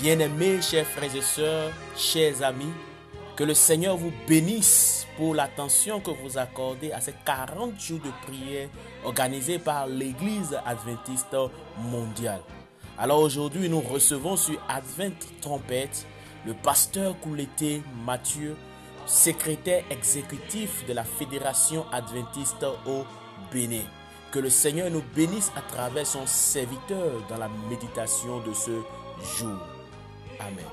Bien-aimés, chers frères et sœurs, chers amis, que le Seigneur vous bénisse pour l'attention que vous accordez à ces 40 jours de prière organisés par l'Église adventiste mondiale. Alors aujourd'hui, nous recevons sur Advent Trompette le pasteur Kouleté Mathieu, secrétaire exécutif de la Fédération adventiste au Bénin. Que le Seigneur nous bénisse à travers son serviteur dans la méditation de ce jour. Amen.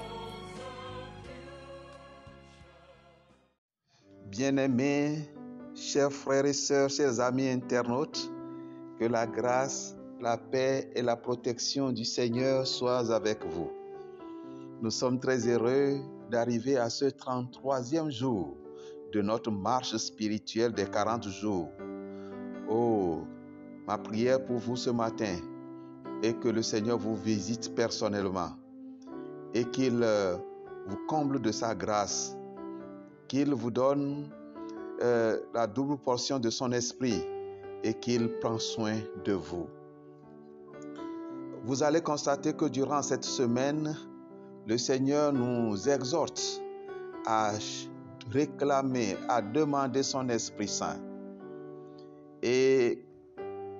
Bien-aimés, chers frères et sœurs, chers amis internautes, que la grâce, la paix et la protection du Seigneur soient avec vous. Nous sommes très heureux d'arriver à ce 33e jour de notre marche spirituelle des 40 jours. Oh, ma prière pour vous ce matin est que le Seigneur vous visite personnellement et qu'il euh, vous comble de sa grâce, qu'il vous donne euh, la double portion de son esprit et qu'il prend soin de vous. Vous allez constater que durant cette semaine, le Seigneur nous exhorte à réclamer, à demander son Esprit Saint. Et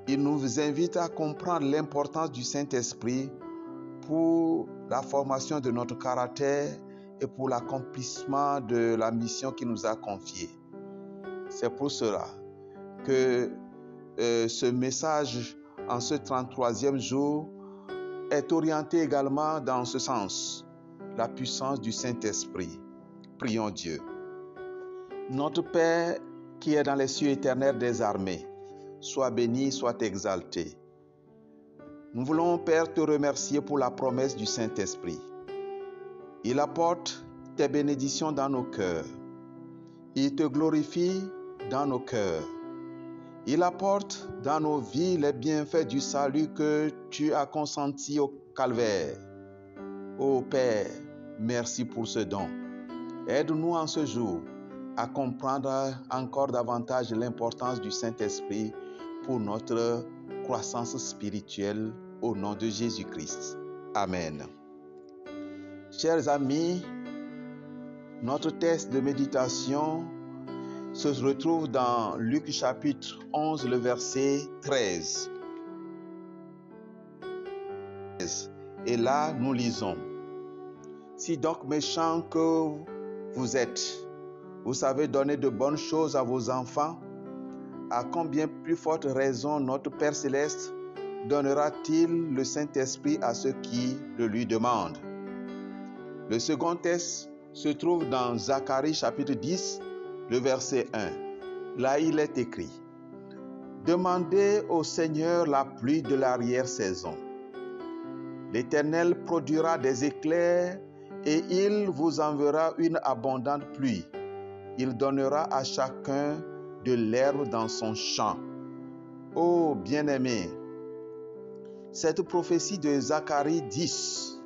il nous invite à comprendre l'importance du Saint-Esprit pour la formation de notre caractère et pour l'accomplissement de la mission qu'il nous a confiée. C'est pour cela que euh, ce message en ce 33e jour est orienté également dans ce sens, la puissance du Saint-Esprit. Prions Dieu. Notre Père qui est dans les cieux éternels des armées, sois béni, sois exalté. Nous voulons, Père, te remercier pour la promesse du Saint-Esprit. Il apporte tes bénédictions dans nos cœurs. Il te glorifie dans nos cœurs. Il apporte dans nos vies les bienfaits du salut que tu as consenti au calvaire. Ô Père, merci pour ce don. Aide-nous en ce jour à comprendre encore davantage l'importance du Saint-Esprit pour notre croissance spirituelle au nom de Jésus-Christ. Amen. Chers amis, notre texte de méditation se retrouve dans Luc chapitre 11, le verset 13. Et là, nous lisons, Si donc méchant que vous êtes, vous savez donner de bonnes choses à vos enfants, à combien plus forte raison notre Père céleste donnera-t-il le Saint-Esprit à ceux qui le lui demandent? Le second texte se trouve dans Zacharie chapitre 10, le verset 1. Là, il est écrit, Demandez au Seigneur la pluie de l'arrière-saison. L'Éternel produira des éclairs et il vous enverra une abondante pluie. Il donnera à chacun de l'herbe dans son champ. Ô bien-aimé, cette prophétie de Zacharie 10,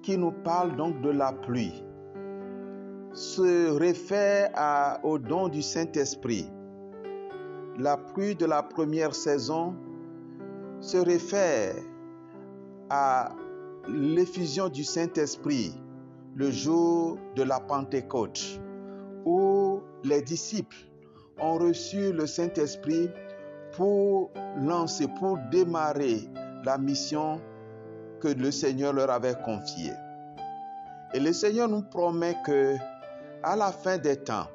qui nous parle donc de la pluie, se réfère au don du Saint-Esprit. La pluie de la première saison se réfère à l'effusion du Saint-Esprit le jour de la Pentecôte, où les disciples ont reçu le Saint-Esprit pour lancer, pour démarrer la mission que le Seigneur leur avait confiée. Et le Seigneur nous promet que à la fin des temps,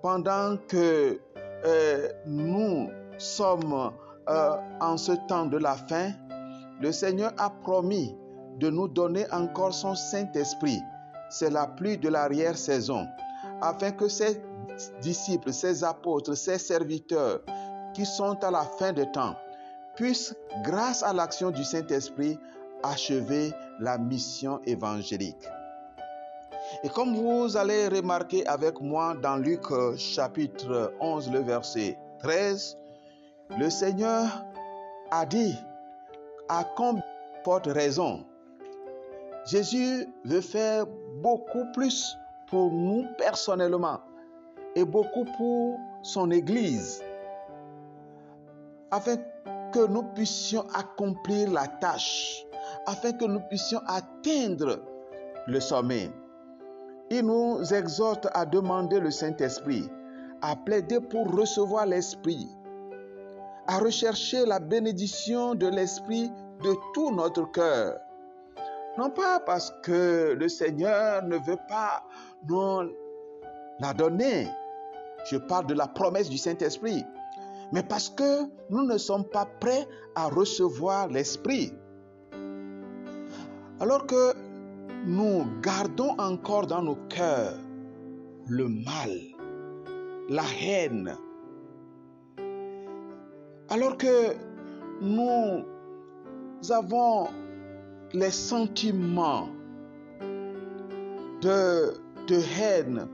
pendant que euh, nous sommes euh, en ce temps de la fin, le Seigneur a promis de nous donner encore son Saint-Esprit. C'est la pluie de l'arrière-saison, afin que ses disciples, ses apôtres, ses serviteurs qui sont à la fin des temps puissent, grâce à l'action du Saint-Esprit, achever la mission évangélique. Et comme vous allez remarquer avec moi dans Luc chapitre 11, le verset 13, le Seigneur a dit à combien porte raison. Jésus veut faire beaucoup plus pour nous personnellement et beaucoup pour son Église, afin que nous puissions accomplir la tâche, afin que nous puissions atteindre le sommet. Il nous exhorte à demander le Saint-Esprit, à plaider pour recevoir l'Esprit, à rechercher la bénédiction de l'Esprit de tout notre cœur. Non pas parce que le Seigneur ne veut pas nous la donner. Je parle de la promesse du Saint-Esprit. Mais parce que nous ne sommes pas prêts à recevoir l'Esprit. Alors que nous gardons encore dans nos cœurs le mal, la haine, alors que nous avons les sentiments de, de haine,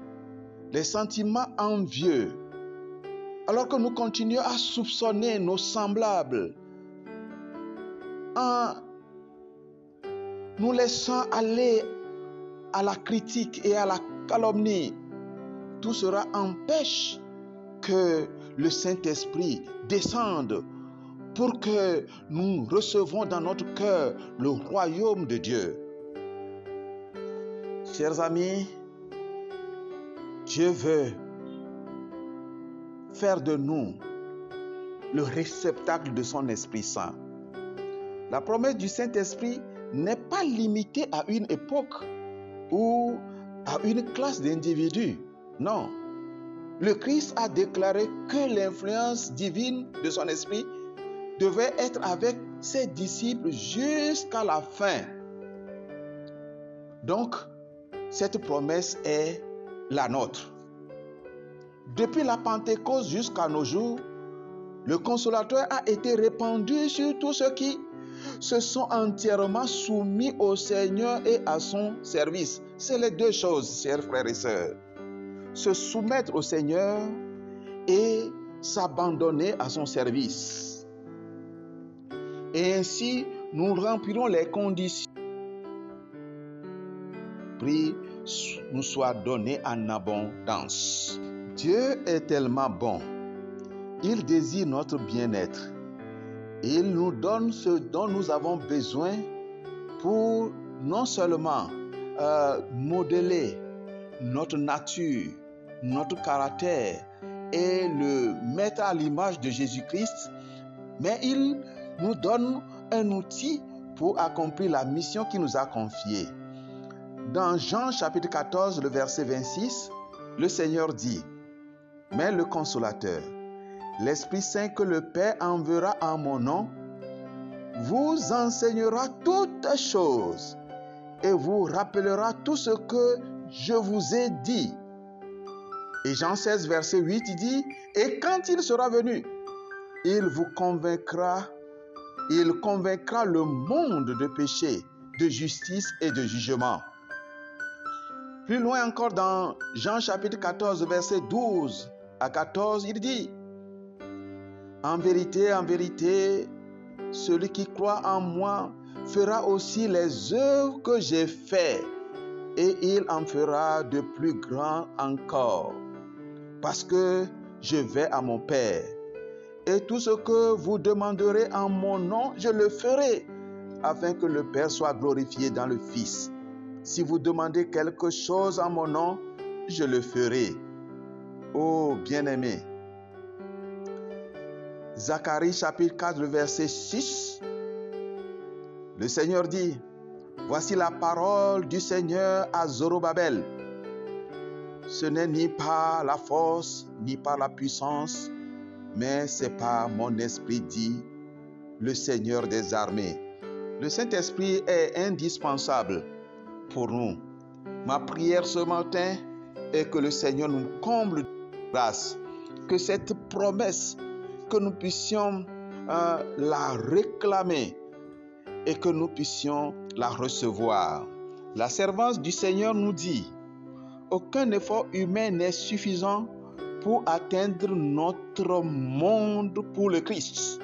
les sentiments envieux, alors que nous continuons à soupçonner nos semblables, en nous laissant aller à la critique et à la calomnie, tout cela empêche que le Saint-Esprit descende pour que nous recevons dans notre cœur le royaume de Dieu. Chers amis, Dieu veut faire de nous le réceptacle de son Esprit Saint. La promesse du Saint-Esprit n'est pas limitée à une époque ou à une classe d'individus. Non. Le Christ a déclaré que l'influence divine de son Esprit devait être avec ses disciples jusqu'à la fin. Donc, cette promesse est la nôtre. Depuis la Pentecôte jusqu'à nos jours, le consolateur a été répandu sur tous ceux qui se sont entièrement soumis au Seigneur et à son service. C'est les deux choses, chers frères et sœurs. Se soumettre au Seigneur et s'abandonner à son service. Et ainsi, nous remplirons les conditions prix nous soit donné en abondance. Dieu est tellement bon. Il désire notre bien-être. Il nous donne ce dont nous avons besoin pour non seulement euh, modeler notre nature, notre caractère et le mettre à l'image de Jésus-Christ, mais il nous donne un outil pour accomplir la mission qu'il nous a confiée. Dans Jean chapitre 14, le verset 26, le Seigneur dit, Mais le consolateur, l'Esprit Saint que le Père enverra en mon nom, vous enseignera toutes choses et vous rappellera tout ce que je vous ai dit. Et Jean 16, verset 8, il dit, Et quand il sera venu, il vous convaincra, il convaincra le monde de péché, de justice et de jugement. Plus loin encore dans Jean chapitre 14, verset 12 à 14, il dit, En vérité, en vérité, celui qui croit en moi fera aussi les œuvres que j'ai faites, et il en fera de plus grands encore, parce que je vais à mon Père. Et tout ce que vous demanderez en mon nom, je le ferai, afin que le Père soit glorifié dans le Fils. Si vous demandez quelque chose en mon nom, je le ferai. Oh bien-aimé. Zacharie chapitre 4 verset 6. Le Seigneur dit, Voici la parole du Seigneur à Zorobabel. Ce n'est ni par la force, ni par la puissance, mais c'est par mon esprit, dit le Seigneur des armées. Le Saint-Esprit est indispensable pour nous. Ma prière ce matin est que le Seigneur nous comble que cette promesse, que nous puissions euh, la réclamer et que nous puissions la recevoir. La servance du Seigneur nous dit, aucun effort humain n'est suffisant pour atteindre notre monde pour le Christ.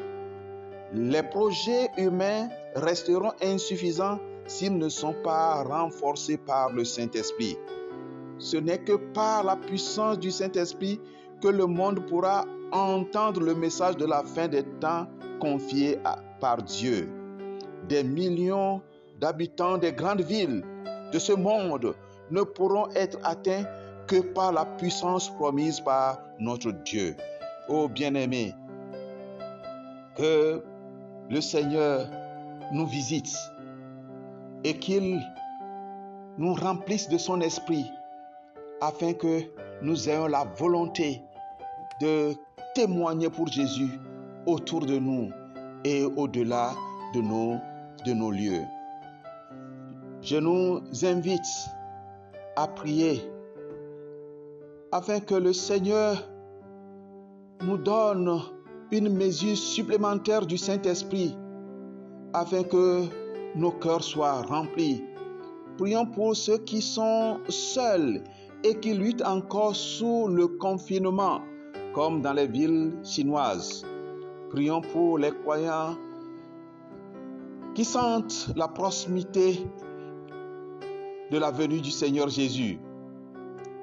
Les projets humains resteront insuffisants s'ils ne sont pas renforcés par le Saint-Esprit. Ce n'est que par la puissance du Saint-Esprit que le monde pourra entendre le message de la fin des temps confié par Dieu. Des millions d'habitants des grandes villes de ce monde ne pourront être atteints que par la puissance promise par notre Dieu. Ô bien-aimés, que le Seigneur nous visite et qu'il nous remplisse de son esprit afin que nous ayons la volonté de témoigner pour Jésus autour de nous et au-delà de nos, de nos lieux. Je nous invite à prier afin que le Seigneur nous donne une mesure supplémentaire du Saint-Esprit afin que nos cœurs soient remplis. Prions pour ceux qui sont seuls et qui luttent encore sous le confinement, comme dans les villes chinoises. Prions pour les croyants qui sentent la proximité de la venue du Seigneur Jésus.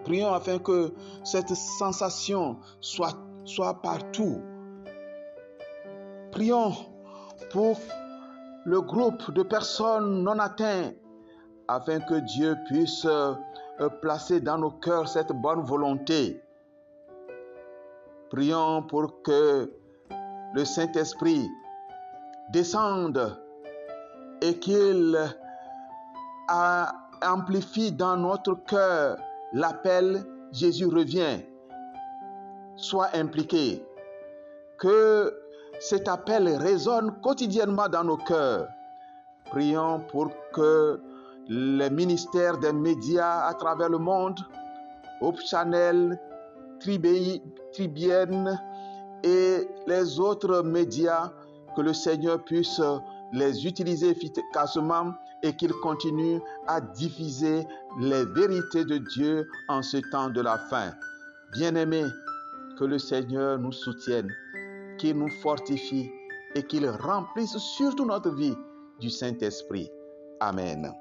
Prions afin que cette sensation soit, soit partout. Prions pour le groupe de personnes non atteintes afin que Dieu puisse placer dans nos cœurs cette bonne volonté. Prions pour que le Saint-Esprit descende et qu'il amplifie dans notre cœur l'appel Jésus revient. Soit impliqué. Que cet appel résonne quotidiennement dans nos cœurs. Prions pour que les ministères des médias à travers le monde, Hope Channel, Tribienne et les autres médias, que le Seigneur puisse les utiliser efficacement et qu'il continue à diffuser les vérités de Dieu en ce temps de la fin. Bien-aimés, que le Seigneur nous soutienne, qu'il nous fortifie et qu'il remplisse surtout notre vie du Saint-Esprit. Amen.